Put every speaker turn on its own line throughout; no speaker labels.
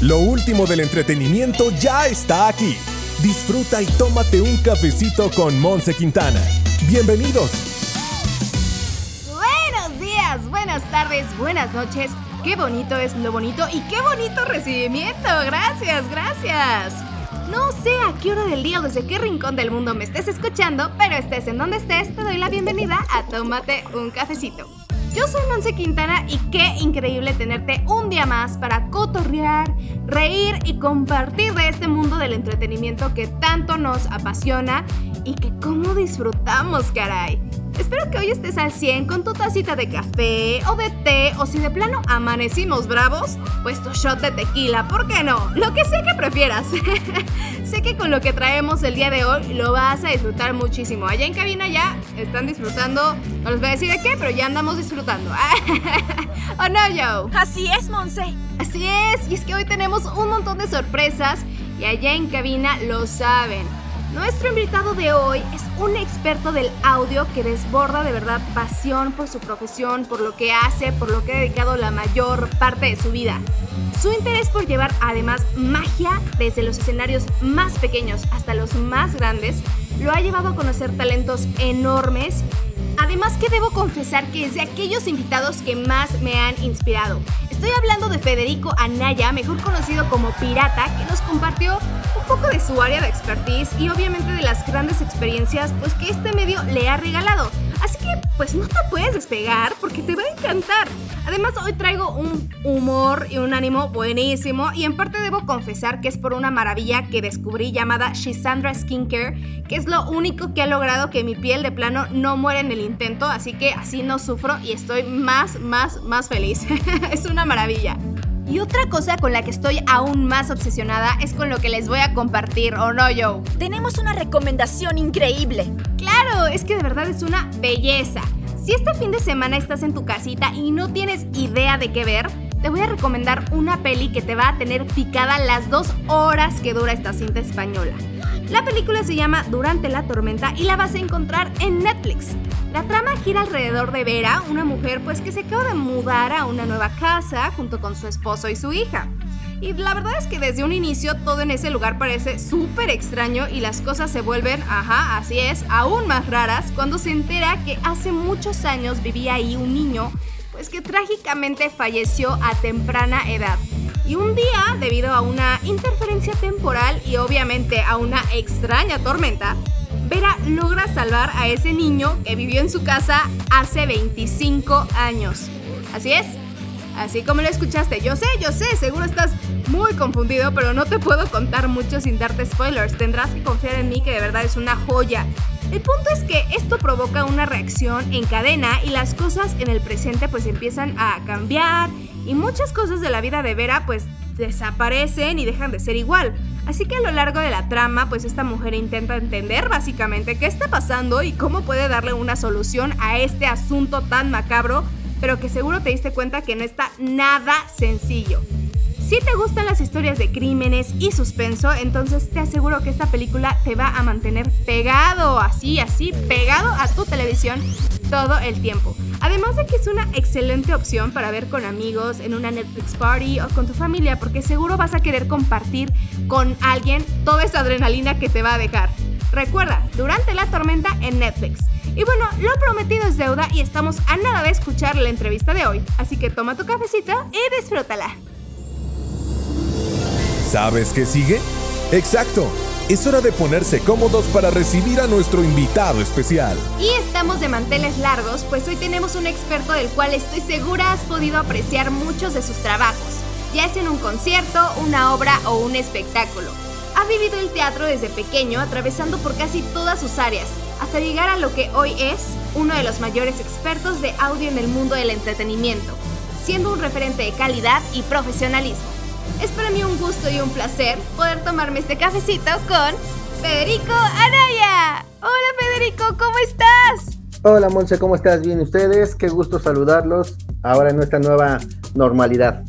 Lo último del entretenimiento ya está aquí. Disfruta y tómate un cafecito con Monse Quintana. Bienvenidos.
Buenos días, buenas tardes, buenas noches. Qué bonito es lo bonito y qué bonito recibimiento. Gracias, gracias. No sé a qué hora del día o desde qué rincón del mundo me estés escuchando, pero estés en donde estés, te doy la bienvenida a Tómate un cafecito. Yo soy Monse Quintana y qué increíble tenerte un día más para cotorrear, reír y compartir de este mundo del entretenimiento que tanto nos apasiona y que cómo disfrutamos, caray. Espero que hoy estés al 100 con tu tacita de café o de té o si de plano amanecimos bravos, pues tu shot de tequila, ¿por qué no? Lo que sea que prefieras. sé que con lo que traemos el día de hoy lo vas a disfrutar muchísimo. Allá en cabina ya están disfrutando, no les voy a decir de qué, pero ya andamos disfrutando. ¿O no, Joe?
Así es, Monse.
Así es, y es que hoy tenemos un montón de sorpresas y allá en cabina lo saben. Nuestro invitado de hoy es un experto del audio que desborda de verdad pasión por su profesión, por lo que hace, por lo que ha dedicado la mayor parte de su vida. Su interés por llevar además magia desde los escenarios más pequeños hasta los más grandes lo ha llevado a conocer talentos enormes Además que debo confesar que es de aquellos invitados que más me han inspirado. Estoy hablando de Federico Anaya, mejor conocido como Pirata, que nos compartió un poco de su área de expertise y obviamente de las grandes experiencias pues que este medio le ha regalado. Así que pues no te puedes despegar porque te va a encantar. Además hoy traigo un humor y un ánimo buenísimo y en parte debo confesar que es por una maravilla que descubrí llamada Shisandra Skincare, que es lo único que ha logrado que mi piel de plano no muera en el intento, así que así no sufro y estoy más, más, más feliz. es una maravilla. Y otra cosa con la que estoy aún más obsesionada es con lo que les voy a compartir, ¿o no, Joe?
Tenemos una recomendación increíble.
Claro, es que de verdad es una belleza. Si este fin de semana estás en tu casita y no tienes idea de qué ver, te voy a recomendar una peli que te va a tener picada las dos horas que dura esta cinta española. La película se llama Durante la tormenta y la vas a encontrar en Netflix. La trama gira alrededor de Vera, una mujer pues que se acaba de mudar a una nueva casa junto con su esposo y su hija. Y la verdad es que desde un inicio todo en ese lugar parece súper extraño y las cosas se vuelven, ajá, así es, aún más raras cuando se entera que hace muchos años vivía ahí un niño, pues que trágicamente falleció a temprana edad. Y un día, debido a una interferencia temporal y obviamente a una extraña tormenta, Vera logra salvar a ese niño que vivió en su casa hace 25 años. Así es, así como lo escuchaste. Yo sé, yo sé, seguro estás muy confundido, pero no te puedo contar mucho sin darte spoilers. Tendrás que confiar en mí que de verdad es una joya. El punto es que esto provoca una reacción en cadena y las cosas en el presente pues empiezan a cambiar y muchas cosas de la vida de Vera pues desaparecen y dejan de ser igual. Así que a lo largo de la trama, pues esta mujer intenta entender básicamente qué está pasando y cómo puede darle una solución a este asunto tan macabro, pero que seguro te diste cuenta que no está nada sencillo. Si te gustan las historias de crímenes y suspenso, entonces te aseguro que esta película te va a mantener pegado, así, así, pegado a tu televisión todo el tiempo. Además de que es una excelente opción para ver con amigos en una Netflix party o con tu familia, porque seguro vas a querer compartir con alguien toda esa adrenalina que te va a dejar. Recuerda, durante la tormenta en Netflix. Y bueno, lo prometido es deuda y estamos a nada de escuchar la entrevista de hoy, así que toma tu cafecito y disfrútala.
¿Sabes qué sigue? Exacto. Es hora de ponerse cómodos para recibir a nuestro invitado especial.
Y estamos de manteles largos, pues hoy tenemos un experto del cual estoy segura has podido apreciar muchos de sus trabajos, ya sea en un concierto, una obra o un espectáculo. Ha vivido el teatro desde pequeño, atravesando por casi todas sus áreas, hasta llegar a lo que hoy es uno de los mayores expertos de audio en el mundo del entretenimiento, siendo un referente de calidad y profesionalismo. Es para mí un gusto y un placer poder tomarme este cafecito con Federico Anaya. Hola Federico, ¿cómo estás?
Hola Monse, ¿cómo estás? Bien, ustedes, qué gusto saludarlos ahora en nuestra nueva normalidad.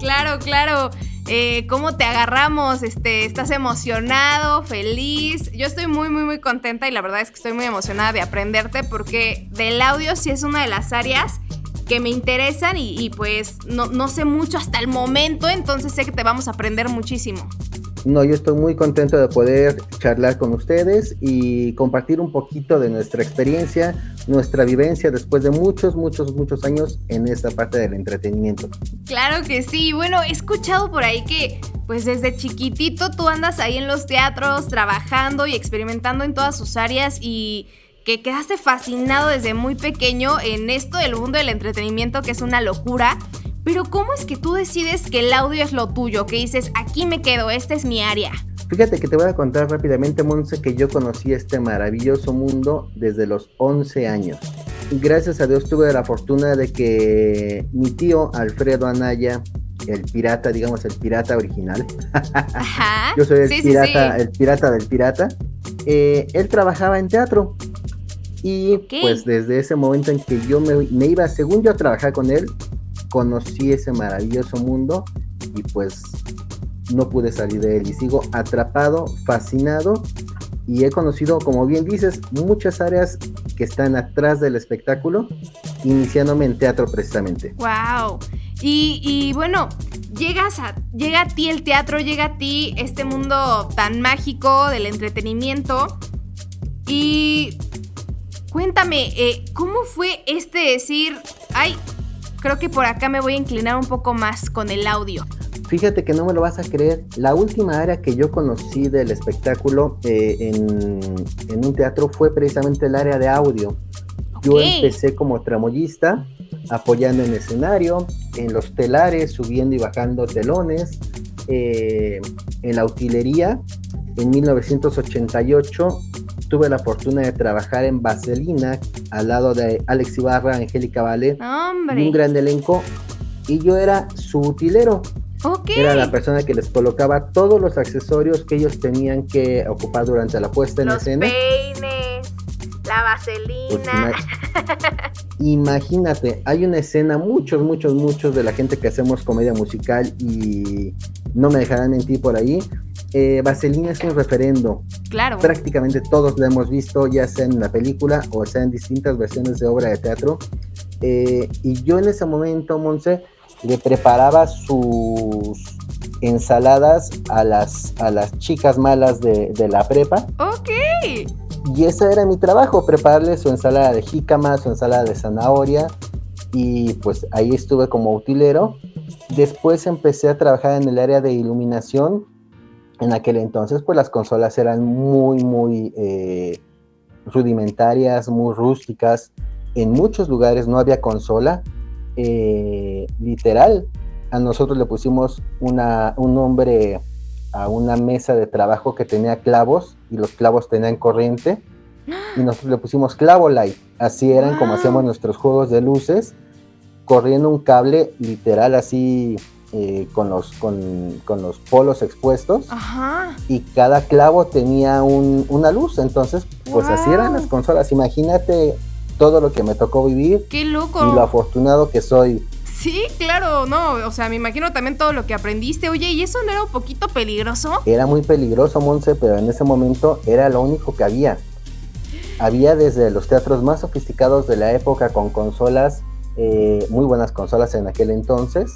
Claro, claro. Eh, ¿Cómo te agarramos? Este, ¿Estás emocionado, feliz? Yo estoy muy, muy, muy contenta y la verdad es que estoy muy emocionada de aprenderte porque del audio sí es una de las áreas que me interesan y, pues no, no sé mucho hasta el momento, entonces sé que te vamos a aprender muchísimo.
No, yo estoy muy contento de poder charlar con ustedes y compartir un poquito de nuestra experiencia, nuestra vivencia después de muchos, muchos, muchos años en esta parte del entretenimiento.
Claro que sí. Bueno, he escuchado por ahí que pues desde chiquitito tú andas ahí en los teatros trabajando y experimentando en todas sus áreas y que quedaste fascinado desde muy pequeño en esto del mundo del entretenimiento que es una locura. Pero ¿cómo es que tú decides que el audio es lo tuyo? Que dices, aquí me quedo, esta es mi área.
Fíjate que te voy a contar rápidamente, Monse, que yo conocí este maravilloso mundo desde los 11 años. Gracias a Dios tuve la fortuna de que mi tío Alfredo Anaya, el pirata, digamos el pirata original.
Ajá.
yo soy el pirata, el pirata del pirata. Eh, él trabajaba en teatro. Y pues desde ese momento en que yo me, me iba, según yo, a trabajar con él, conocí ese maravilloso mundo y pues no pude salir de él y sigo atrapado, fascinado y he conocido, como bien dices, muchas áreas que están atrás del espectáculo, iniciándome en teatro precisamente.
¡Wow! Y, bueno, llegas a, llega a ti el teatro, llega a ti este mundo tan mágico del entretenimiento y cuéntame, eh, ¿cómo fue este decir, ay, creo que por acá me voy a inclinar un poco más con el audio.
Fíjate que no me lo vas a creer. La última área que yo conocí del espectáculo eh, en, un teatro fue precisamente el área de audio. Yo empecé como tramoyista, apoyando en escenario, en los telares, subiendo y bajando telones, eh, en la utilería. En 1988 tuve la fortuna de trabajar en Vaselina al lado de Alex Ibarra, Angélica Vale, un gran elenco, y yo era su utilero. Era la persona que les colocaba todos los accesorios que ellos tenían que ocupar durante la puesta en escena.
Peines, la vaselina.
Pues imagínate, hay una escena, muchos, muchos, muchos de la gente que hacemos comedia musical y no me dejarán mentir por ahí, eh, Vaselina es un referendo.
Claro.
Prácticamente todos lo hemos visto, ya sea en la película o sea en distintas versiones de obra de teatro. Eh, y yo en ese momento, Monse, le preparaba sus ensaladas a las, a las chicas malas de, de la prepa.
Ok.
Y ese era mi trabajo, prepararles su ensalada de jícama, su ensalada de zanahoria. Y pues ahí estuve como utilero. Después empecé a trabajar en el área de iluminación en aquel entonces, pues las consolas eran muy, muy eh, rudimentarias, muy rústicas. En muchos lugares no había consola. Eh, literal, a nosotros le pusimos una, un nombre a una mesa de trabajo que tenía clavos y los clavos tenían corriente. Y nosotros le pusimos clavo light. Así eran como hacíamos nuestros juegos de luces, corriendo un cable literal así eh, con, los, con, los polos expuestos. Y cada clavo tenía una luz. Entonces, pues así eran las consolas. Imagínate todo lo que me tocó vivir.
¡Qué loco!
Y lo afortunado que soy.
Sí, claro, no, o sea, me imagino también todo lo que aprendiste. Oye, ¿y eso no era un poquito peligroso?
Era muy peligroso, Monse, pero en ese momento era lo único que había. Había desde los teatros más sofisticados de la época con consolas, eh, muy buenas consolas en aquel entonces,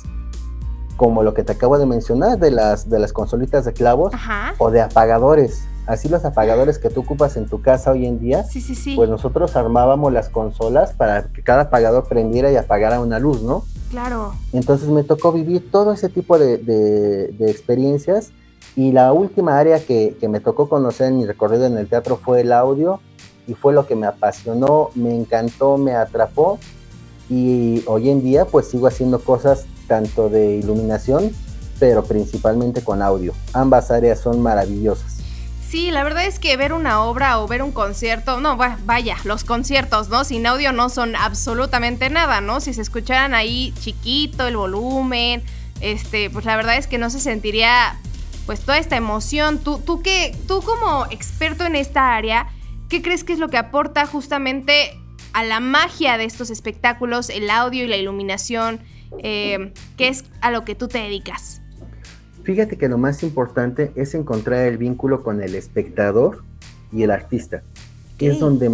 como lo que te acabo de mencionar de las, de las consolitas de clavos o de apagadores. Así los apagadores que tú ocupas en tu casa hoy en día,
sí, sí, sí.
pues nosotros armábamos las consolas para que cada apagador prendiera y apagara una luz, ¿no?
Claro.
Entonces me tocó vivir todo ese tipo de, de, experiencias y la última área que, que me tocó conocer en mi recorrido en el teatro fue el audio y fue lo que me apasionó, me encantó, me atrapó y hoy en día pues sigo haciendo cosas tanto de iluminación, pero principalmente con audio. Ambas áreas son maravillosas.
Sí, la verdad es que ver una obra o ver un concierto, no, vaya, los conciertos, ¿no? Sin audio no son absolutamente nada, ¿no? Si se escucharan ahí chiquito el volumen, este, pues la verdad es que no se sentiría pues toda esta emoción. Tú, tú que, tú como experto en esta área, ¿qué crees que es lo que aporta justamente a la magia de estos espectáculos, el audio y la iluminación? Eh, qué es a lo que tú te dedicas.
Fíjate que lo más importante es encontrar el vínculo con el espectador y el artista, que es donde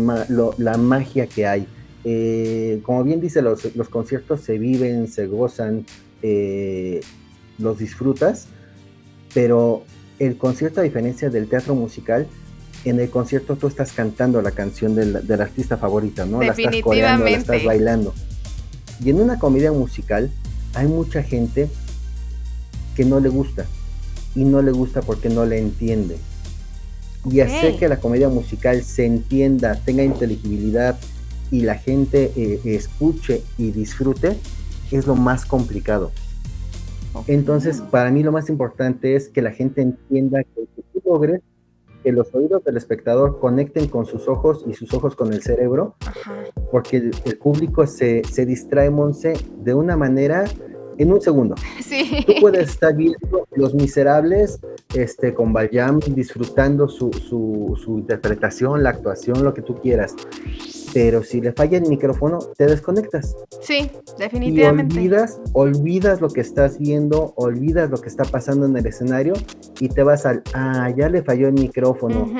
la magia que hay. Eh, como bien dice, los, los, conciertos se viven, se gozan, eh, los disfrutas, pero el concierto, a diferencia del teatro musical, en el concierto tú estás cantando la canción del, artista favorita, ¿no? La estás coreando, la estás bailando. Y en una comedia musical hay mucha gente que no le gusta. Y no le gusta porque no le entiende. Y hacer que la comedia musical se entienda, tenga inteligibilidad y la gente eh, escuche y disfrute, es lo más complicado. Entonces, para mí lo más importante es que la gente entienda que tú logres que los oídos del espectador conecten con sus ojos y sus ojos con el cerebro, porque el, público se, se, distrae, Monse, de una manera en un segundo.
Sí.
Tú puedes estar viendo Los Miserables este, con Bayam disfrutando su, su, su interpretación, la actuación, lo que tú quieras pero si le falla el micrófono, te desconectas.
Sí, definitivamente.
Y olvidas, olvidas lo que estás viendo, olvidas lo que está pasando en el escenario y te vas al, ah, ya le falló el micrófono.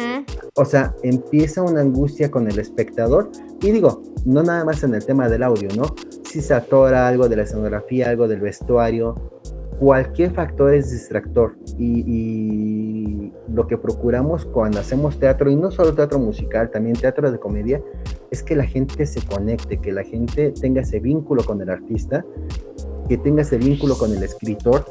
O sea, empieza una angustia con el espectador. Y digo, no nada más en el tema del audio, ¿no? Si se atora algo de la escenografía, algo del vestuario, cualquier factor es distractor y, lo que procuramos cuando hacemos teatro, y no solo teatro musical, también teatro de comedia, es que la gente se conecte, que la gente tenga ese vínculo con el artista, que tenga ese vínculo con el escritor,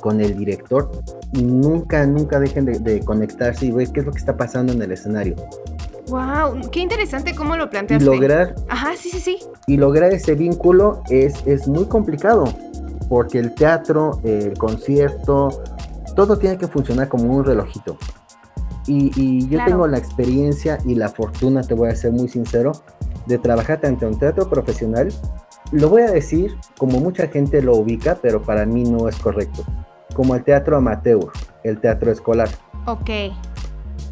con el director, y nunca, nunca dejen de, conectarse y ver qué es lo que está pasando en el escenario.
Wow, qué interesante cómo lo planteaste.
Y lograr,
Ajá, sí, sí, sí.
Y lograr ese vínculo es, es muy complicado porque el teatro, el concierto, todo tiene que funcionar como un relojito. Y, yo tengo la experiencia y la fortuna, te voy a ser muy sincero, de trabajar tanto en teatro profesional. Lo voy a decir como mucha gente lo ubica, pero para mí no es correcto. Como el teatro amateur, el teatro escolar.
Ok.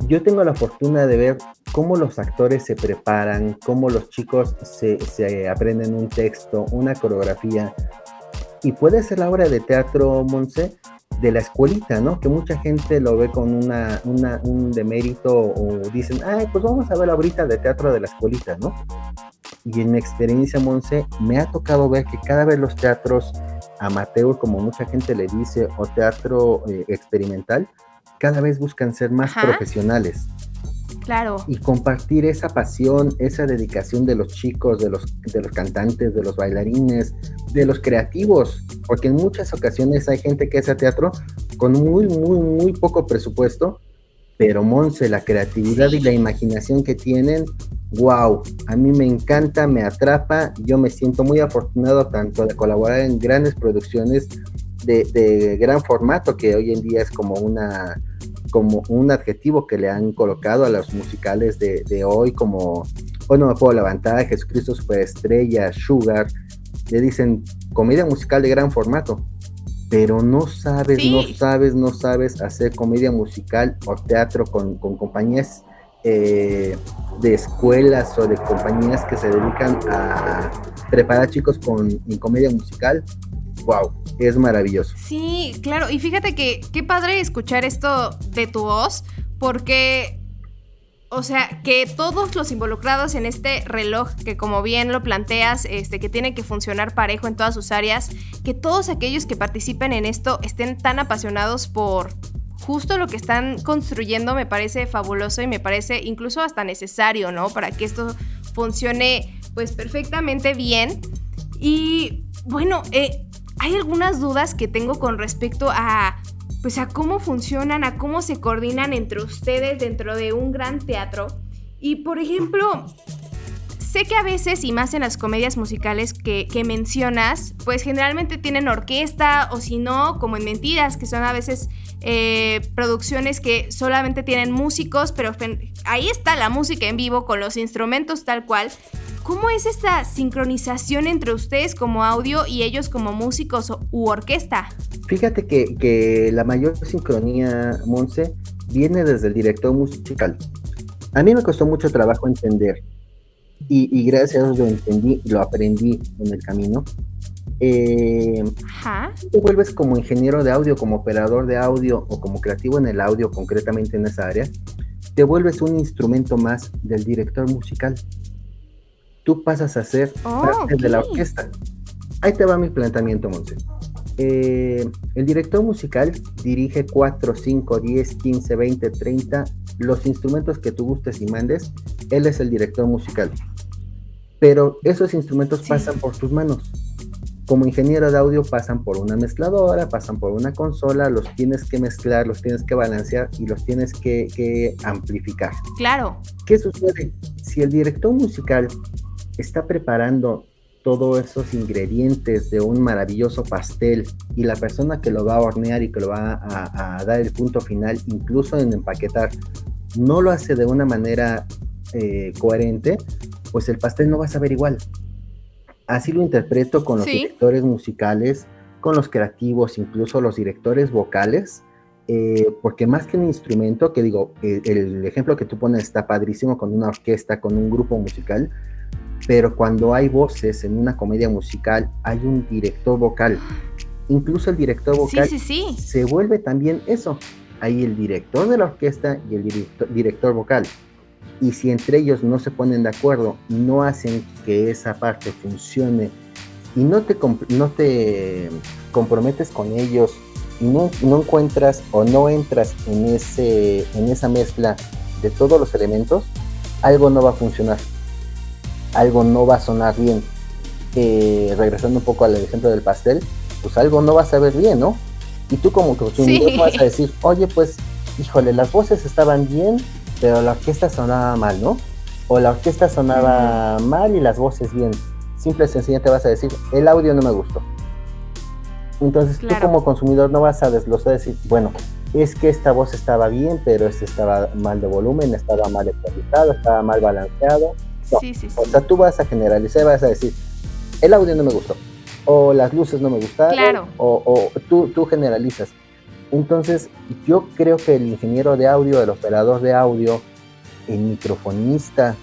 Yo tengo la fortuna de ver cómo los actores se preparan, cómo los chicos se, se aprenden un texto, una coreografía, y puede ser la obra de teatro, Monse, de la escuelita, ¿no? Que mucha gente lo ve con una, un demérito o dicen, ay, pues vamos a ver la obra de teatro de la escuelita, ¿no? Y en mi experiencia, Monse, me ha tocado ver que cada vez los teatros amateur, como mucha gente le dice, o teatro eh, experimental, cada vez buscan ser más profesionales.
Claro.
Y compartir esa pasión, esa dedicación de los chicos, de los, de los cantantes, de los bailarines, de los creativos, porque en muchas ocasiones hay gente que hace teatro con muy, muy, muy poco presupuesto, pero Monse, la creatividad y la imaginación que tienen, wow, a mí me encanta, me atrapa, yo me siento muy afortunado tanto de colaborar en grandes producciones de, de gran formato, que hoy en día es como una como un adjetivo que le han colocado a los musicales de, hoy, como Hoy no me puedo levantar, Jesucristo Superestrella, Sugar, le dicen comedia musical de gran formato, pero no sabes, no sabes, no sabes hacer comedia musical o teatro con, compañías eh, de escuelas o de compañías que se dedican a preparar chicos con comedia musical wow, es maravilloso.
Sí, claro, y fíjate que qué padre escuchar esto de tu voz, porque o sea, que todos los involucrados en este reloj, que como bien lo planteas, este, que tiene que funcionar parejo en todas sus áreas, que todos aquellos que participen en esto estén tan apasionados por justo lo que están construyendo, me parece fabuloso y me parece incluso hasta necesario, ¿no? Para que esto funcione pues perfectamente bien. Y bueno, eh, hay algunas dudas que tengo con respecto a pues a cómo funcionan, a cómo se coordinan entre ustedes dentro de un gran teatro. Y por ejemplo, sé que a veces, y más en las comedias musicales que, mencionas, pues generalmente tienen orquesta o si no, como en Mentiras, que son a veces eh, producciones que solamente tienen músicos, pero ahí está la música en vivo con los instrumentos tal cual. ¿Cómo es esta sincronización entre ustedes como audio y ellos como músicos u orquesta?
Fíjate que, la mayor sincronía, Monse, viene desde el director musical. A mí me costó mucho trabajo entender y, gracias a Dios lo entendí, lo aprendí en el camino. Eh, Ajá. Te vuelves como ingeniero de audio, como operador de audio o como creativo en el audio, concretamente en esa área, te vuelves un instrumento más del director musical. tú pasas a ser
Oh,
parte de la orquesta. Ahí te va mi planteamiento, Monse. Eh, el director musical dirige 4, 5, 10, 15, 20, 30, los instrumentos que tú gustes y mandes, él es el director musical. Pero esos instrumentos
Sí.
pasan por tus manos. Como ingeniero de audio pasan por una mezcladora, pasan por una consola, los tienes que mezclar, los tienes que balancear y los tienes que, que amplificar.
Claro.
¿Qué sucede? Si el director musical está preparando todos esos ingredientes de un maravilloso pastel y la persona que lo va a hornear y que lo va a, a dar el punto final, incluso en empaquetar, no lo hace de una manera eh, coherente, pues el pastel no va a saber igual. Así lo interpreto con los
Sí.
directores musicales, con los creativos, incluso los directores vocales, eh, porque más que un instrumento, que digo, eh, el ejemplo que tú pones está padrísimo con una orquesta, con un grupo musical, pero cuando hay voces en una comedia musical, hay un director vocal. Incluso el director vocal
sí, sí.
se vuelve también eso. Hay el director de la orquesta y el director, director vocal. Y si entre ellos no se ponen de acuerdo, no hacen que esa parte funcione y no te, no te comprometes con ellos y no, no encuentras o no entras en, ese, en esa mezcla de todos los elementos, algo no va a funcionar. Algo no va a sonar bien. Eh, regresando un poco al ejemplo del pastel, pues algo no va a saber bien, ¿no? Y tú como consumidor
Sí.
vas a decir, oye, pues, híjole, las voces estaban bien, pero la orquesta sonaba mal, ¿no? O la orquesta sonaba mal y las voces bien. Simple y sencillamente vas a decir, el audio no me gustó. Entonces
Claro.
tú como consumidor no vas a desglosar y decir, bueno, es que esta voz estaba bien, pero este estaba mal de volumen, estaba mal ecualizado, estaba mal balanceado. No,
Sí, sí, sí.
O sea, tú vas a generalizar, vas a decir, el audio no me gustó, o las luces no me gustaron,
Claro.
o, o tú, tú generalizas. Entonces, yo creo que el ingeniero de audio, el operador de audio, el microfonista,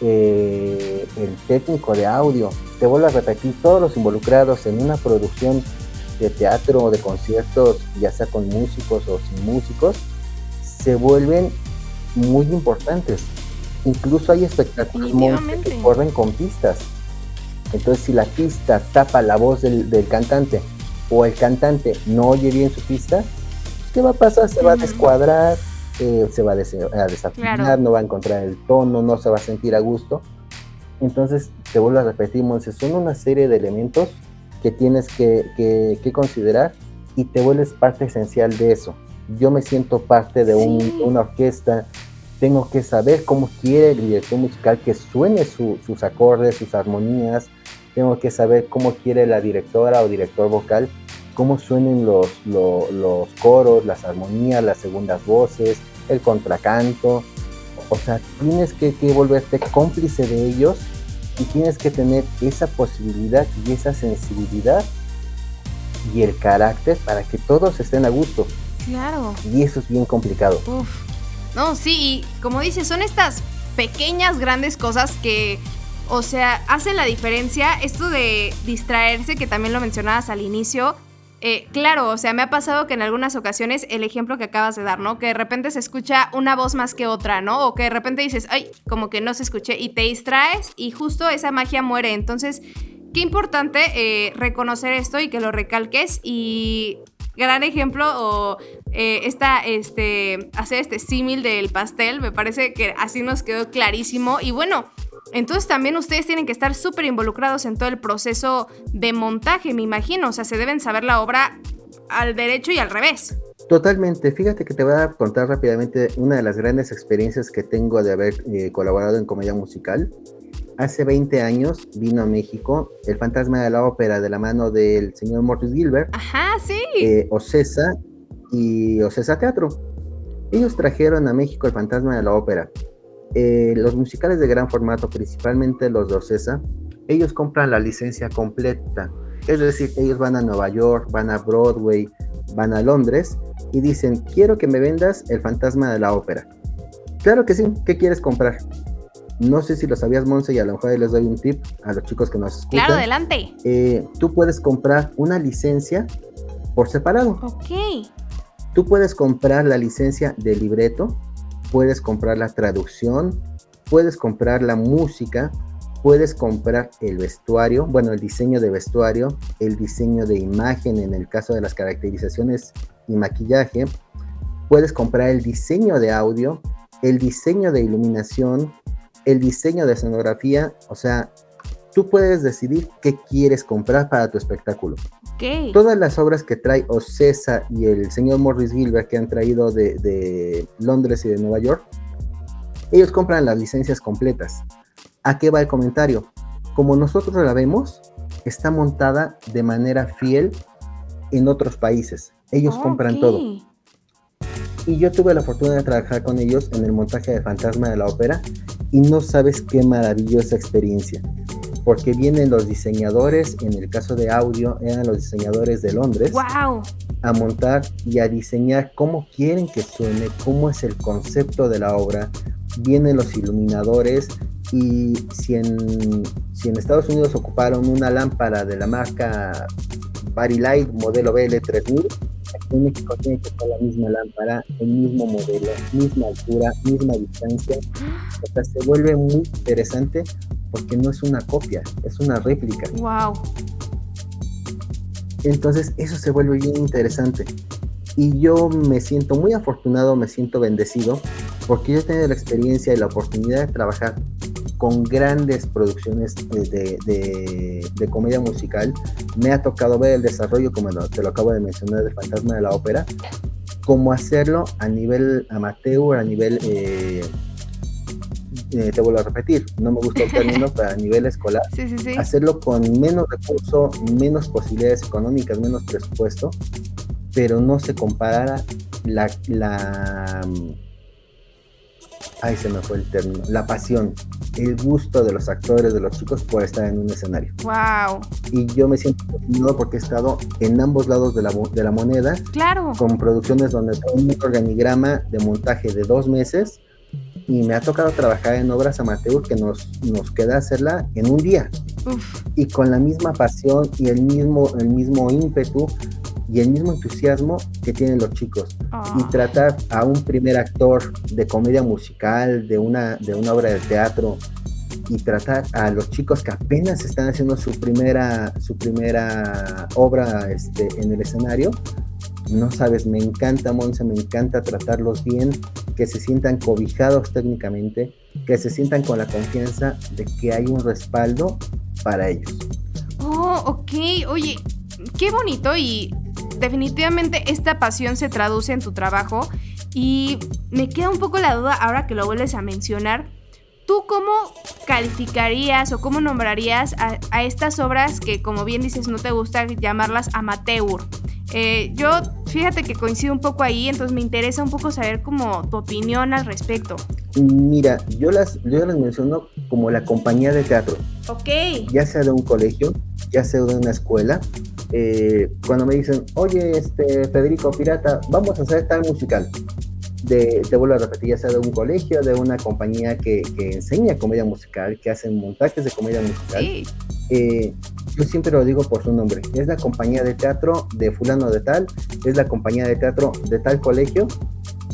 eh, el técnico de audio, te vuelvo a repetir, todos los involucrados en una producción de teatro o de conciertos, ya sea con músicos o sin músicos, se vuelven muy importantes. Incluso hay espectáculos que corren con pistas. Entonces, si la pista tapa la voz del, del cantante o el cantante no oye bien su pista, ¿qué va a pasar? Se va a descuadrar, eh, se va a, des- a desafinar,
Claro.
no va a encontrar el tono, no se va a sentir a gusto. Entonces, te vuelvo a repetir, Monse, son una serie de elementos que tienes que, que- que considerar y te vuelves parte esencial de eso. Yo me siento parte de un- una orquesta, tengo que saber cómo quiere el director musical que suene su- sus acordes, sus armonías, tengo que saber cómo quiere la directora o director vocal, cómo suenen los, lo- los coros, las armonías, las segundas voces, el contracanto. O sea, tienes que, que volverte cómplice de ellos y tienes que tener esa posibilidad y esa sensibilidad y el carácter para que todos estén a gusto.
Claro.
Y eso es bien complicado.
Uf. No, sí, y como dices, son estas pequeñas, grandes cosas que, o sea, hacen la diferencia. Esto de distraerse, que también lo mencionabas al inicio. Eh, claro, o sea, me ha pasado que en algunas ocasiones el ejemplo que acabas de dar, ¿no? Que de repente se escucha una voz más que otra, ¿no? O que de repente dices, ay, como que no se escuché y te distraes y justo esa magia muere. Entonces, qué importante eh, reconocer esto y que lo recalques y gran ejemplo o eh, esta, este, hacer este símil del pastel, me parece que así nos quedó clarísimo y bueno, entonces también ustedes tienen que estar súper involucrados en todo el proceso de montaje, me imagino, o sea, se deben saber la obra al derecho y al revés.
Totalmente. Fíjate que te voy a contar rápidamente una de las grandes experiencias que tengo de haber eh, colaborado en comedia musical. Hace 20 años vino a México El Fantasma de la Ópera de la mano del señor Mortis Gilbert,
Ajá, sí.
eh, Ocesa y Ocesa Teatro. Ellos trajeron a México El Fantasma de la Ópera. Eh, los musicales de gran formato, principalmente los de Ocesa, ellos compran la licencia completa. Es decir, ellos van a Nueva York, van a Broadway, van a Londres y dicen, quiero que me vendas el fantasma de la ópera. Claro que sí, ¿qué quieres comprar? No sé si lo sabías, Monse, y a lo mejor les doy un tip a los chicos que nos escuchan.
Claro, adelante.
Eh, tú puedes comprar una licencia por separado.
Ok.
Tú puedes comprar la licencia de libreto, puedes comprar la traducción, puedes comprar la música puedes comprar el vestuario, bueno, el diseño de vestuario, el diseño de imagen en el caso de las caracterizaciones y maquillaje, puedes comprar el diseño de audio, el diseño de iluminación, el diseño de escenografía, o sea, tú puedes decidir qué quieres comprar para tu espectáculo. Todas las obras que trae Ocesa y el señor Morris Gilbert que han traído de, de Londres y de Nueva York, ellos compran las licencias completas. ¿A qué va el comentario? Como nosotros la vemos, está montada de manera fiel en otros países. Ellos compran todo. Y yo tuve la fortuna de trabajar con ellos en el montaje de Fantasma de la Ópera y no sabes qué maravillosa experiencia. Porque vienen los diseñadores, en el caso de audio, eran los diseñadores de Londres.
¡Wow!
A montar y a diseñar cómo quieren que suene, cómo es el concepto de la obra. Vienen los iluminadores, y si en, si en Estados Unidos ocuparon una lámpara de la marca Light modelo BL3000, aquí en México tiene que estar la misma lámpara, el mismo modelo, misma altura, misma distancia. O sea, se vuelve muy interesante porque no es una copia, es una réplica.
Wow.
Entonces, eso se vuelve bien interesante. Y yo me siento muy afortunado, me siento bendecido, porque yo he tenido la experiencia y la oportunidad de trabajar con grandes producciones de, comedia musical. Me ha tocado ver el desarrollo, como te lo acabo de mencionar, de Fantasma de la Ópera, como hacerlo a nivel amateur, a nivel, eh, eh, te vuelvo a repetir, no me gusta el término, pero a nivel escolar, hacerlo con menos recursos, menos posibilidades económicas, menos presupuesto, pero no se comparara la, la Ahí se me fue el término, la pasión, el gusto de los actores, de los chicos por estar en un escenario.
Wow.
Y yo me siento afortunado porque he estado en ambos lados de la, de la moneda.
Claro.
Con producciones donde tengo un organigrama de montaje de dos meses y me ha tocado trabajar en obras amateur que nos, nos queda hacerla en un día. Uf. Y con la misma pasión y el mismo, el mismo ímpetu y el mismo entusiasmo que tienen los chicos. Ah. Y tratar a un primer actor de comedia musical, de una, de una obra de teatro, y tratar a los chicos que apenas están haciendo su primera, su primera obra este, en el escenario, no sabes, me encanta Monse, me encanta tratarlos bien, que se sientan cobijados técnicamente, que se sientan con la confianza de que hay un respaldo para ellos.
Oh, ok, oye, qué bonito y definitivamente esta pasión se traduce en tu trabajo y me queda un poco la duda ahora que lo vuelves a mencionar. ¿Tú cómo calificarías o cómo nombrarías a, estas obras que, como bien dices, no te gusta llamarlas amateur? Eh, yo, fíjate que coincido un poco ahí, entonces me interesa un poco saber como tu opinión al respecto.
Mira, yo las, yo las menciono como la compañía de teatro.
Ok.
Ya sea de un colegio, ya sea de una escuela, eh, cuando me dicen, oye, este Federico Pirata, vamos a hacer tal musical. De, te vuelvo a repetir, ya sea de un colegio, de una compañía que, que enseña comedia musical, que hacen montajes de comedia musical. Eh, yo siempre lo digo por su nombre. Es la compañía de teatro de fulano de tal, es la compañía de teatro de tal colegio,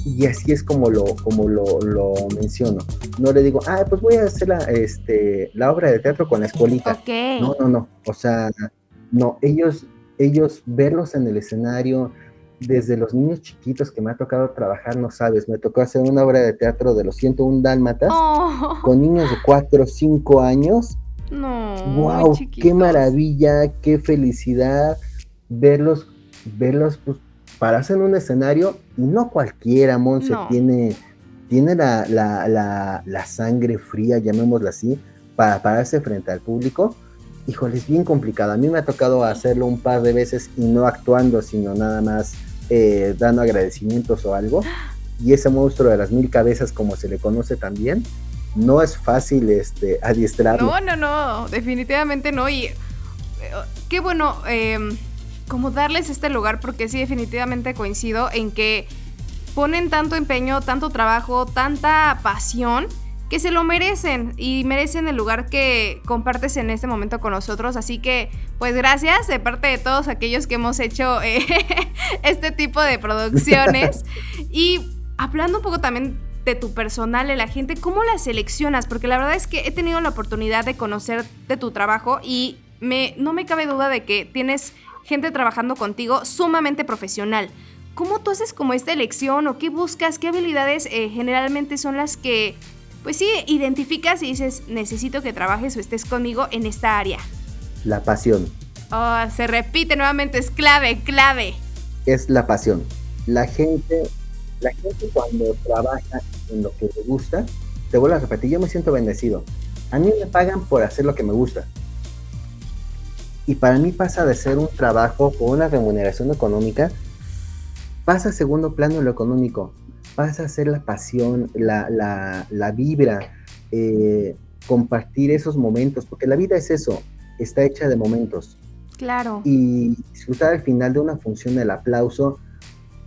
y así es como lo, como lo, lo, menciono. No le digo, ah, pues voy a hacer la, este, la obra de teatro con la escuelita. No, no, no. O sea, no, ellos, ellos verlos en el escenario, desde los niños chiquitos que me ha tocado trabajar, no sabes, me tocó hacer una obra de teatro de los 101 dálmatas
oh.
con niños de 4 o 5 años.
No.
¡Wow! ¡Qué maravilla! ¡Qué felicidad! Verlos, verlos pues, pararse en un escenario y no cualquiera, Monse, tiene, tiene la, la, la sangre fría, llamémosla así, para pararse frente al público híjole, es bien complicado. A mí me ha tocado hacerlo un par de veces y no actuando, sino nada más eh, dando agradecimientos o algo. Y ese monstruo de las mil cabezas, como se le conoce también, no es fácil este, adiestrarlo.
No, no, no, definitivamente no. Y eh, qué bueno em, como darles este lugar, porque sí, definitivamente coincido en que ponen tanto empeño, tanto trabajo, tanta pasión que se lo merecen y merecen el lugar que compartes en este momento con nosotros. Así que, pues gracias de parte de todos aquellos que hemos hecho eh, este tipo de producciones. y hablando un poco también de tu personal, de la gente, ¿cómo la seleccionas? Porque la verdad es que he tenido la oportunidad de conocer de tu trabajo y me, no me cabe duda de que tienes gente trabajando contigo sumamente profesional. ¿Cómo tú haces como esta elección o qué buscas? ¿Qué habilidades eh, generalmente son las que, pues sí, identificas y dices, necesito que trabajes o estés conmigo en esta área?
La pasión.
Oh, se repite nuevamente, es clave, clave.
Es la pasión. La gente, la gente cuando trabaja en lo que le gusta, te vuelvo a repetir, yo me siento bendecido. A mí me pagan por hacer lo que me gusta. Y para mí pasa de ser un trabajo con una remuneración económica pasa a segundo plano lo económico, pasa a ser la pasión, la, la, vibra, eh, compartir esos momentos, porque la vida es eso, está hecha de momentos.
Claro.
Y disfrutar al final de una función el aplauso.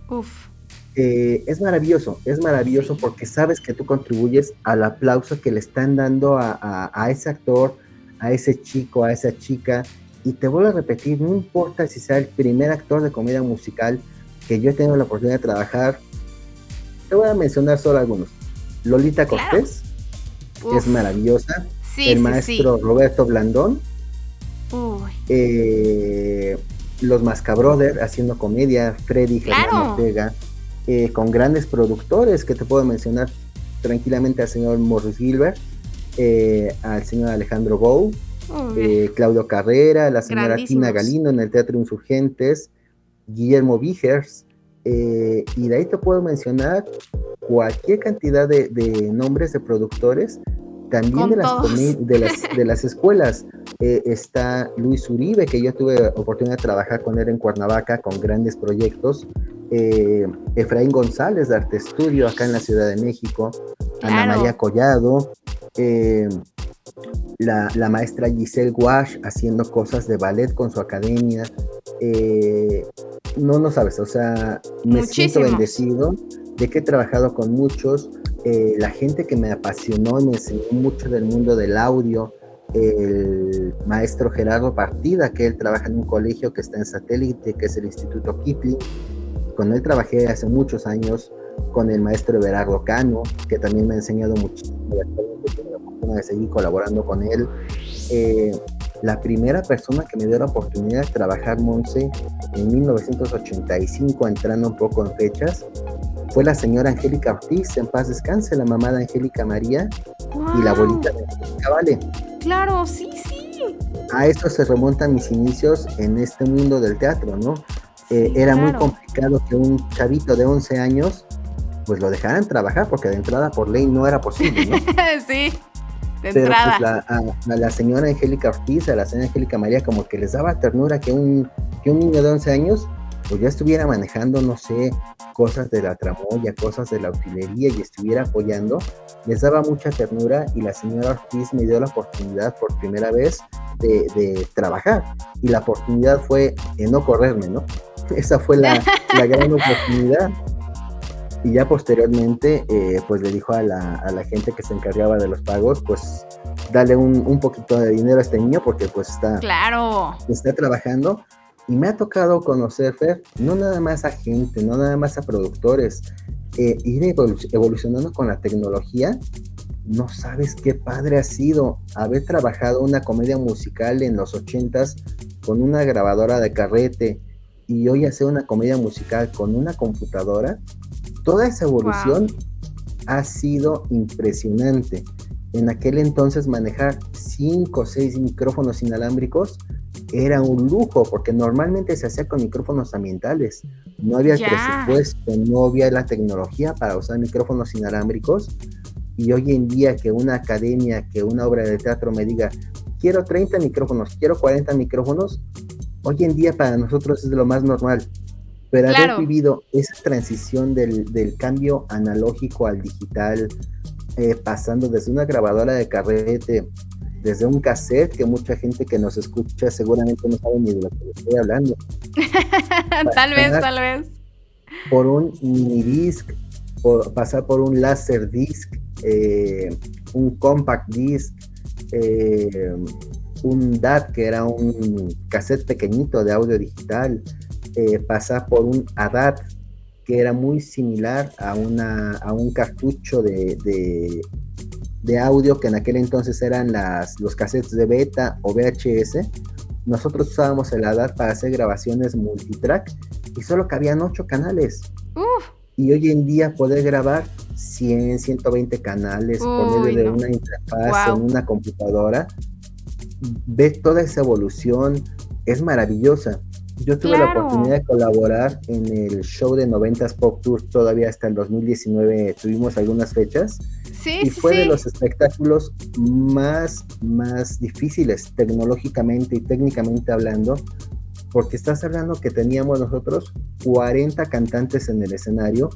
Uf.
Eh, es maravilloso, es maravilloso porque sabes que tú contribuyes al aplauso que le están dando a, a ese actor, a ese chico, a esa chica. Y te vuelvo a repetir, no importa si sea el primer actor de comedia musical, que yo he tenido la oportunidad de trabajar. Te voy a mencionar solo algunos. Lolita Cortés, es maravillosa. el maestro Roberto Blandón. Eh, los Mascabrothers haciendo comedia. Freddy claro. Ortega. Eh, con grandes productores que te puedo mencionar tranquilamente al señor Morris Gilbert, eh, al señor Alejandro Gou, Claudio Carrera, la señora Tina Galino en el Teatro Insurgentes, Guillermo Vigers, eh, y de ahí te puedo mencionar cualquier cantidad de, nombres de productores, también de las, de las, escuelas. Eh, está Luis Uribe, que yo tuve oportunidad de trabajar con él en Cuernavaca con grandes proyectos. Eh, Efraín González de Arte Estudio acá en la Ciudad de México. Ana María Collado. La, la, maestra Giselle Wash haciendo cosas de ballet con su academia. Eh, no, no sabes, o sea, me siento bendecido de que he trabajado con muchos, eh, la gente que me apasionó, me enseñó mucho del mundo del audio, el maestro Gerardo Partida, que él trabaja en un colegio que está en satélite, que es el Instituto Kipling, con él trabajé hace muchos años, con el maestro Everardo Cano, que también me ha enseñado muchísimo, tengo la oportunidad de seguir colaborando con él. Eh, la primera persona que me dio la oportunidad de trabajar Monse en 1985, entrando un poco en fechas, fue la señora Angélica Ortiz, en paz descanse, la mamá de Angélica María y la abuelita de Angélica Vale.
Claro, sí, sí.
A esto se remontan mis inicios en este mundo del teatro, ¿no? Eh, era muy complicado que un chavito de 11 años pues lo dejaran trabajar porque de entrada por ley no era posible, ¿no?
sí.
Pero pues, la, a, la señora Angélica Ortiz, a la señora Angélica María, como que les daba ternura que un, que un niño de 11 años pues ya estuviera manejando, no sé, cosas de la tramoya, cosas de la utilería y estuviera apoyando, les daba mucha ternura y la señora Ortiz me dio la oportunidad por primera vez de, de trabajar y la oportunidad fue en no correrme, ¿no? Esa fue la, la gran oportunidad. Y ya posteriormente eh, pues le dijo a la, a la, gente que se encargaba de los pagos pues dale un, un, poquito de dinero a este niño porque pues está
claro.
está trabajando y me ha tocado conocer Fer, no nada más a gente no nada más a productores eh, ir evolucionando con la tecnología. No sabes qué padre ha sido haber trabajado una comedia musical en los ochentas con una grabadora de carrete y hoy hacer una comedia musical con una computadora Toda esa evolución ha sido impresionante. En aquel entonces manejar cinco o seis micrófonos inalámbricos era un lujo porque normalmente se hacía con micrófonos ambientales. No había el presupuesto, no había la tecnología para usar micrófonos inalámbricos. Y hoy en día que una academia, que una obra de teatro me diga, quiero 30 micrófonos, quiero 40 micrófonos, hoy en día para nosotros es lo más normal. Pero haber vivido esa transición del, cambio analógico al digital, eh, pasando desde una grabadora de carrete, desde un cassette, que mucha gente que nos escucha seguramente no sabe ni de lo que estoy hablando.
tal vez, tal vez.
Por un mini disc, por, pasar por un laser disc, eh, un compact disc, eh, un DAT, que era un cassette pequeñito de audio digital, eh, pasar por un ADAT, que era muy similar a, una, a un cartucho de, de, audio que en aquel entonces eran las, los cassettes de beta o VHS. Nosotros usábamos el ADAT para hacer grabaciones multitrack y solo cabían ocho canales. Y hoy en día poder grabar 100, 120 canales por medio de una interfaz en una computadora, ver toda esa evolución, es maravillosa. Yo tuve la oportunidad de colaborar en el show de 90s Pop Tour todavía hasta el 2019, tuvimos algunas fechas.
Sí,
y fue de los espectáculos más, más difíciles tecnológicamente y técnicamente hablando, porque estás hablando que teníamos nosotros 40 cantantes en el escenario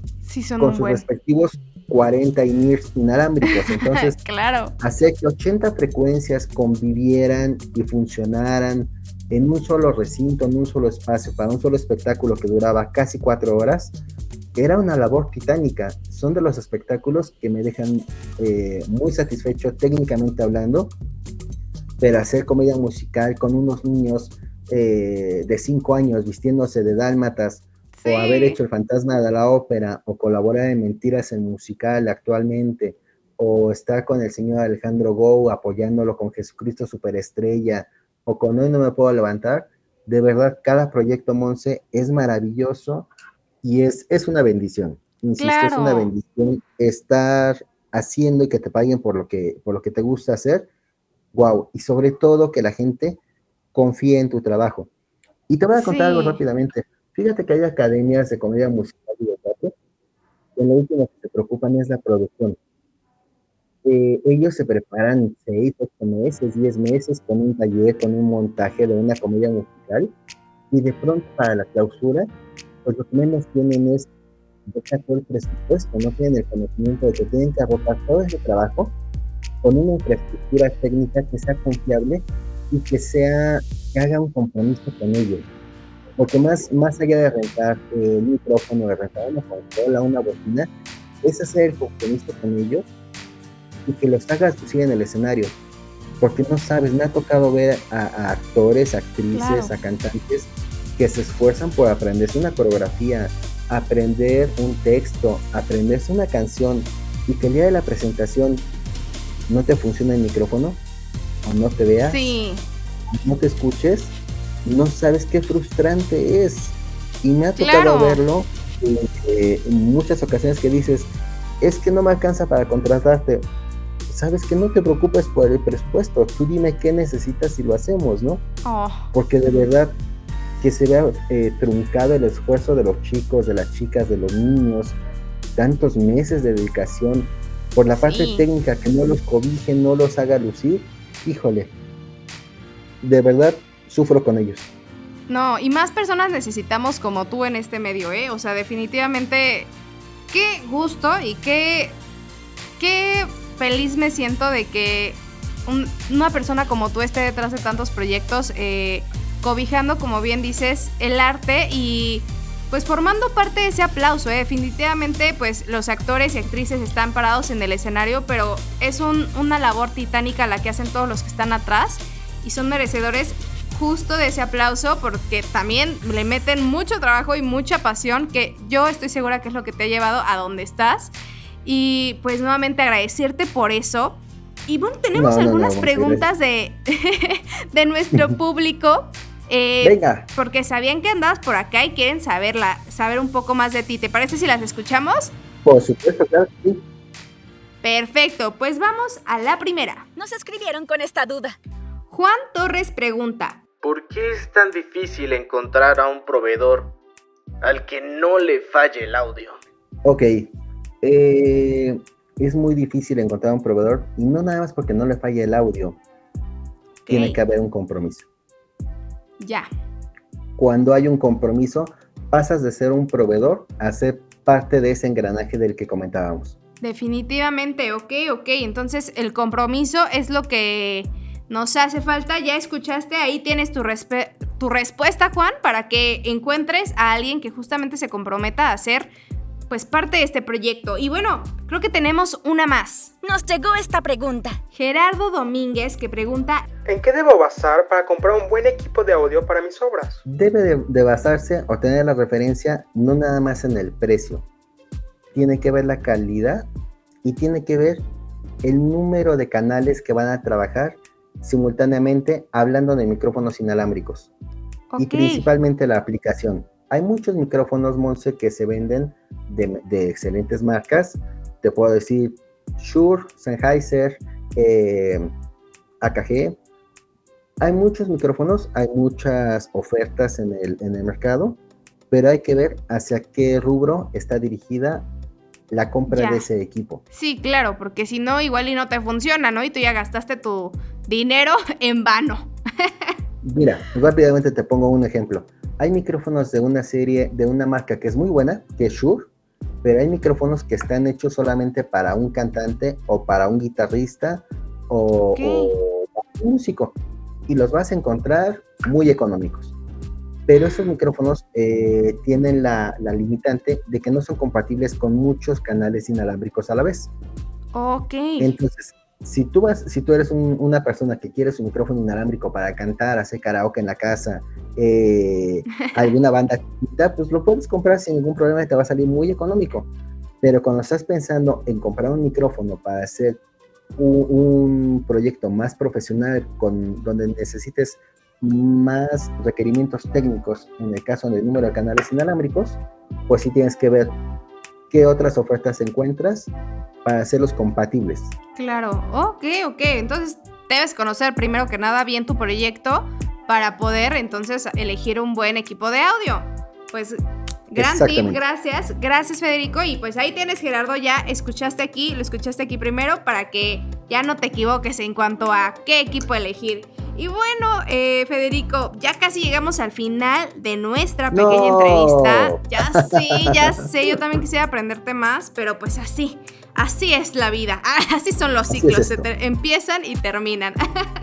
con sus respectivos 40 INIRS inalámbricos. Entonces,
claro.
hacía que 80 frecuencias convivieran y funcionaran en un solo recinto, en un solo espacio, para un solo espectáculo que duraba casi cuatro horas, era una labor titánica. Son de los espectáculos que me dejan eh, muy satisfecho técnicamente hablando, pero hacer comedia musical con unos niños eh, de cinco años vistiéndose de dálmatas, o haber hecho el fantasma de la ópera, o colaborar en Mentiras en musical actualmente, o estar con el señor Alejandro Gou apoyándolo con Jesucristo Superestrella, o con hoy no me puedo levantar, de verdad cada proyecto Monse es maravilloso y es, es una bendición. Insisto, es una bendición estar haciendo y que te paguen por lo que, por lo que te gusta hacer. Wow. Y sobre todo que la gente confíe en tu trabajo. Y te voy a contar algo rápidamente. Fíjate que hay academias de comedia musical y de teatro, en lo último que se preocupan es la producción. Eh, ellos se preparan seis, ocho meses, diez meses con un taller, con un montaje de una comedia musical y de pronto para la clausura, pues lo que menos tienen es dejar todo el presupuesto, no tienen el conocimiento de que tienen que agotar todo ese trabajo con una infraestructura técnica que sea confiable y que sea que haga un compromiso con ellos. Porque más, más allá de rentar el micrófono, de rentar una consola, una bocina, es hacer el compromiso con ellos y que los hagas lucir en el escenario. Porque no sabes, me ha tocado ver a, actores, actrices, a cantantes que se esfuerzan por aprenderse una coreografía, aprender un texto, aprenderse una canción y que el día de la presentación no te funciona el micrófono o no te veas, no te escuches, no sabes qué frustrante es. Y me ha tocado verlo en muchas ocasiones que dices, es que no me alcanza para contratarte sabes que no te preocupes por el presupuesto, tú dime qué necesitas y lo hacemos, ¿no?
Oh.
Porque de verdad que se vea eh, truncado el esfuerzo de los chicos, de las chicas, de los niños, tantos meses de dedicación por la parte técnica que no los cobije, no los haga lucir, híjole, de verdad sufro con ellos.
No, y más personas necesitamos como tú en este medio, ¿eh? O sea, definitivamente, qué gusto y qué, qué feliz me siento de que una persona como tú esté detrás de tantos proyectos, eh, cobijando, como bien dices, el arte y pues formando parte de ese aplauso. Eh. Definitivamente, pues los actores y actrices están parados en el escenario, pero es una labor titánica la que hacen todos los que están atrás y son merecedores justo de ese aplauso porque también le meten mucho trabajo y mucha pasión que yo estoy segura que es lo que te ha llevado a donde estás. Y pues nuevamente agradecerte por eso. Y bueno, tenemos algunas preguntas de, de nuestro público. Eh,
Venga.
Porque sabían que andabas por acá y quieren saberla, saber un poco más de ti. ¿Te parece si las escuchamos?
Por supuesto, claro sí.
Perfecto, pues vamos a la primera.
Nos escribieron con esta duda.
Juan Torres pregunta.
¿Por qué es tan difícil encontrar a un proveedor al que no le falle el audio?
Ok, eh, es muy difícil encontrar un proveedor y no nada más porque no le falle el audio. Tiene que haber un compromiso.
Ya.
Cuando hay un compromiso, pasas de ser un proveedor a ser parte de ese engranaje del que comentábamos.
Definitivamente, ok, ok. Entonces el compromiso es lo que nos hace falta. Ya escuchaste, ahí tienes tu, tu respuesta, Juan, para que encuentres a alguien que justamente se comprometa a hacer pues parte de este proyecto. Y bueno, creo que tenemos una más.
Nos llegó esta pregunta.
Gerardo Domínguez que pregunta,
¿En qué debo basar para comprar un buen equipo de audio para mis obras?
Debe de, de basarse o tener la referencia no nada más en el precio. Tiene que ver la calidad y tiene que ver el número de canales que van a trabajar simultáneamente hablando de micrófonos inalámbricos. Y
ok,
principalmente la aplicación. Hay muchos micrófonos Monse que se venden de, de excelentes marcas. Te puedo decir Shure, Sennheiser, eh, AKG. Hay muchos micrófonos, hay muchas ofertas en el, en el mercado, pero hay que ver hacia qué rubro está dirigida la compra
Ya.
de ese equipo.
sí, claro, porque si no, igual y no te funciona, ¿no? Y tú ya gastaste tu dinero en vano.
Mira, rápidamente te pongo un ejemplo. Hay micrófonos de una serie, de una marca que es muy buena, que es Shure, pero hay micrófonos que están hechos solamente para un cantante o para un guitarrista o,
Ok.
o un músico. Y los vas a encontrar muy económicos. Pero esos micrófonos eh, tienen la, la limitante de que no son compatibles con muchos canales inalámbricos a la vez.
Ok.
Entonces, si tú vas, si tú eres un- una persona que quiere su micrófono inalámbrico para cantar, hacer karaoke en la casa, eh, alguna banda pues lo puedes comprar sin ningún problema y te va a salir muy económico. Pero cuando estás pensando en comprar un micrófono para hacer un, un proyecto más profesional, con, donde necesites más requerimientos técnicos, en el caso del número de canales inalámbricos, pues sí tienes que ver qué otras ofertas encuentras para hacerlos compatibles.
Claro, ok, ok. Entonces debes conocer primero que nada bien tu proyecto para poder entonces elegir un buen equipo de audio. Pues gran tip, gracias. Gracias Federico. Y pues ahí tienes Gerardo, ya escuchaste aquí, lo escuchaste aquí primero para que ya no te equivoques en cuanto a qué equipo elegir. Y bueno, eh, Federico, ya casi llegamos al final de nuestra pequeña
No.
entrevista. Ya sí, ya sé, yo también quisiera aprenderte más, pero pues así, así es la vida, así son los
Así es
ciclos, se empiezan y terminan.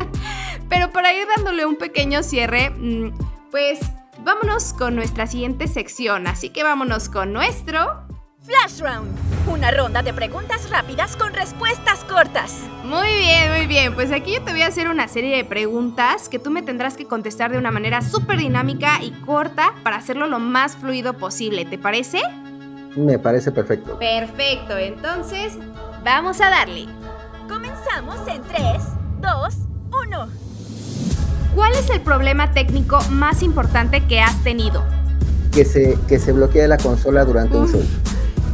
pero para ir dándole un pequeño cierre, mm, pues vámonos con nuestra siguiente sección, así que vámonos con nuestro...
Flash Round. Una ronda de preguntas rápidas con respuestas cortas.
Muy bien, muy bien. Pues aquí yo te voy a hacer una serie de preguntas que tú me tendrás que contestar de una manera súper dinámica y corta para hacerlo lo más fluido posible. ¿Te parece?
Me parece perfecto.
Perfecto, entonces vamos a darle.
Comenzamos en 3, 2, 1.
¿Cuál es el problema técnico más importante que has tenido?
Que se, que se bloquee la consola durante un show.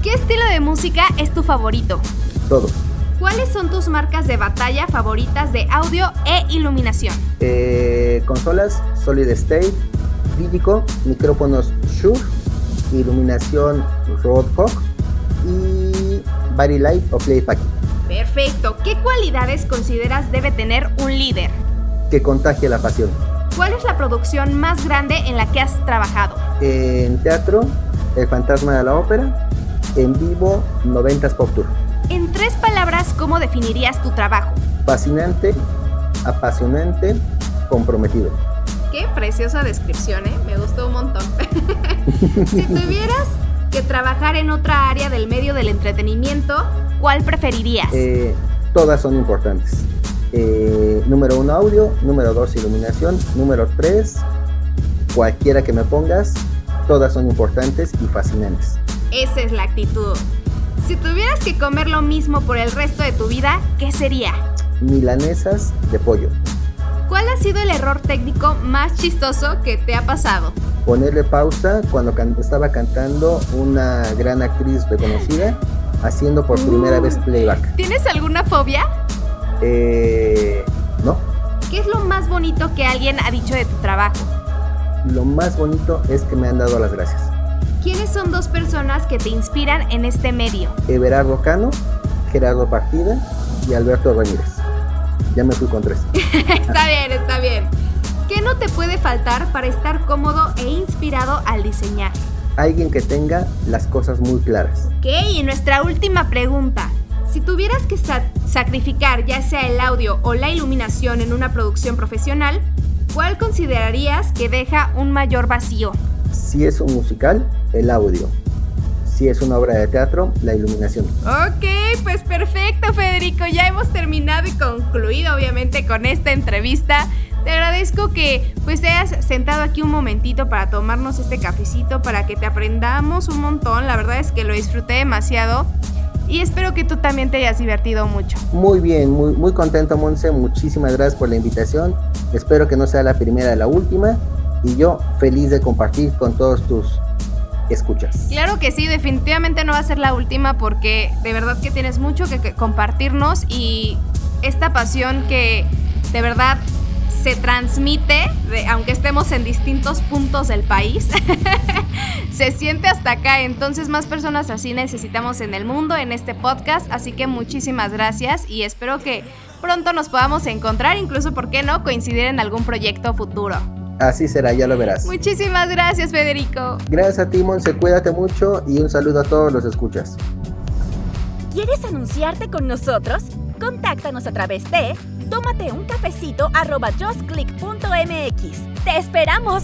¿Qué estilo de música es tu favorito?
Todos.
¿Cuáles son tus marcas de batalla favoritas de audio e iluminación?
Eh, consolas Solid State, Digico, micrófonos Shure, iluminación Roadhog y Body Light o Playback
Perfecto. ¿Qué cualidades consideras debe tener un líder?
que contagie la pasión.
¿Cuál es la producción más grande en la que has trabajado?
En teatro, El Fantasma de la Ópera, en vivo, 90s Pop Tour.
En tres palabras, ¿cómo definirías tu trabajo?
Fascinante, apasionante, comprometido.
Qué preciosa descripción, ¿eh? Me gustó un montón. si tuvieras que trabajar en otra área del medio del entretenimiento, ¿cuál preferirías?
Eh, todas son importantes. Eh, número uno, audio. Número dos, iluminación. Número tres, cualquiera que me pongas, todas son importantes y fascinantes.
Esa es la actitud. Si tuvieras que comer lo mismo por el resto de tu vida, ¿qué sería?
Milanesas de pollo.
¿Cuál ha sido el error técnico más chistoso que te ha pasado?
Ponerle pausa cuando can- estaba cantando una gran actriz reconocida, haciendo por primera
Uh.
vez playback.
¿Tienes alguna fobia?
Eh, no,
¿Qué es lo más bonito que alguien ha dicho de tu trabajo?
lo más bonito es que me han dado las gracias.
¿Quiénes son dos personas que te inspiran en este medio?
Everardo Cano, Gerardo Partida y Alberto Ramírez. Ya me fui con tres.
está bien, está bien. ¿Qué no te puede faltar para estar cómodo e inspirado al diseñar?
Alguien que tenga las cosas muy claras.
Ok, y nuestra última pregunta. Si tuvieras que sa- sacrificar ya sea el audio o la iluminación en una producción profesional, ¿cuál considerarías que deja un mayor vacío?
Si es un musical, el audio. sí es una obra de teatro, la iluminación.
Ok, pues perfecto Federico, ya hemos terminado y concluido obviamente con esta entrevista. Te agradezco que pues te hayas sentado aquí un momentito para tomarnos este cafecito, para que te aprendamos un montón. La verdad es que lo disfruté demasiado y espero que tú también te hayas divertido mucho.
Muy bien, muy, muy contento Monse, muchísimas gracias por la invitación. Espero que no sea la primera la última y yo feliz de compartir con todos tus escuchas.
Claro que sí, definitivamente no va a ser la última porque de verdad que tienes mucho que compartirnos y esta pasión que de verdad se transmite, aunque estemos en distintos puntos del país, se siente hasta acá. Entonces más personas así necesitamos en el mundo, en este podcast. Así que muchísimas gracias y espero que pronto nos podamos encontrar, incluso, ¿por qué no?, coincidir en algún proyecto futuro.
Así será, ya lo verás.
Muchísimas gracias, Federico.
Gracias a ti, Monse. Cuídate mucho y un saludo a todos los escuchas.
¿Quieres anunciarte con nosotros? Contáctanos a través de tómate un cafecito arroba justclick.mx. ¡Te esperamos!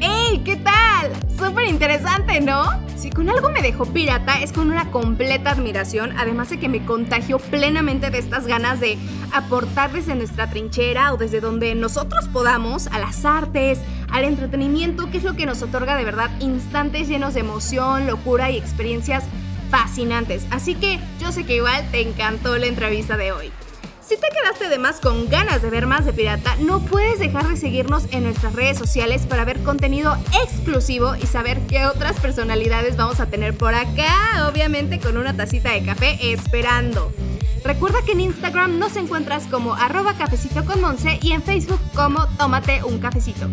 ¡Ey! ¿Qué tal? Súper interesante, ¿no? Si con algo me dejó pirata es con una completa admiración, además de que me contagió plenamente de estas ganas de aportar desde nuestra trinchera o desde donde nosotros podamos a las artes, al entretenimiento, que es lo que nos otorga de verdad instantes llenos de emoción, locura y experiencias fascinantes. Así que yo sé que igual te encantó la entrevista de hoy. Si te quedaste de más con ganas de ver más de Pirata, no puedes dejar de seguirnos en nuestras redes sociales para ver contenido exclusivo y saber qué otras personalidades vamos a tener por acá, obviamente con una tacita de café esperando. Recuerda que en Instagram nos encuentras como arroba cafecito con Monse y en Facebook como tómate un cafecito.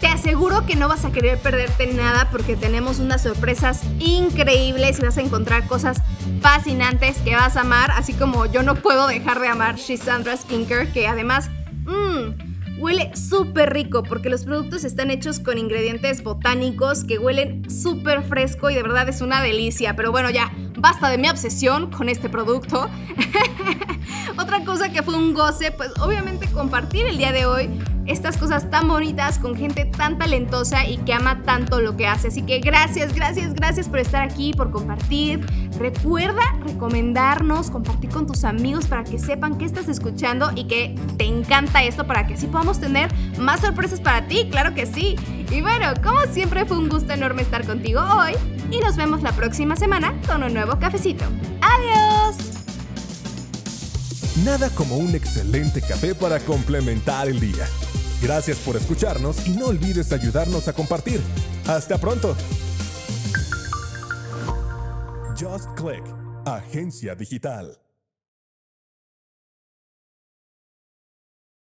Te aseguro que no vas a querer perderte nada porque tenemos unas sorpresas increíbles y vas a encontrar cosas fascinantes que vas a amar, así como yo no puedo dejar de amar Shisandra Skincare, que además mmm, huele súper rico porque los productos están hechos con ingredientes botánicos que huelen súper fresco y de verdad es una delicia. Pero bueno, ya, basta de mi obsesión con este producto. Otra cosa que fue un goce, pues obviamente compartir el día de hoy estas cosas tan bonitas con gente tan talentosa y que ama tanto lo que hace. Así que gracias, gracias, gracias por estar aquí, por compartir. Recuerda recomendarnos, compartir con tus amigos para que sepan que estás escuchando y que te encanta esto para que así podamos tener más sorpresas para ti, claro que sí. Y bueno, como siempre fue un gusto enorme estar contigo hoy y nos vemos la próxima semana con un nuevo cafecito. ¡Adiós!
Nada como un excelente café para complementar el día. Gracias por escucharnos y no olvides ayudarnos a compartir. Hasta pronto. Just Click, Agencia Digital.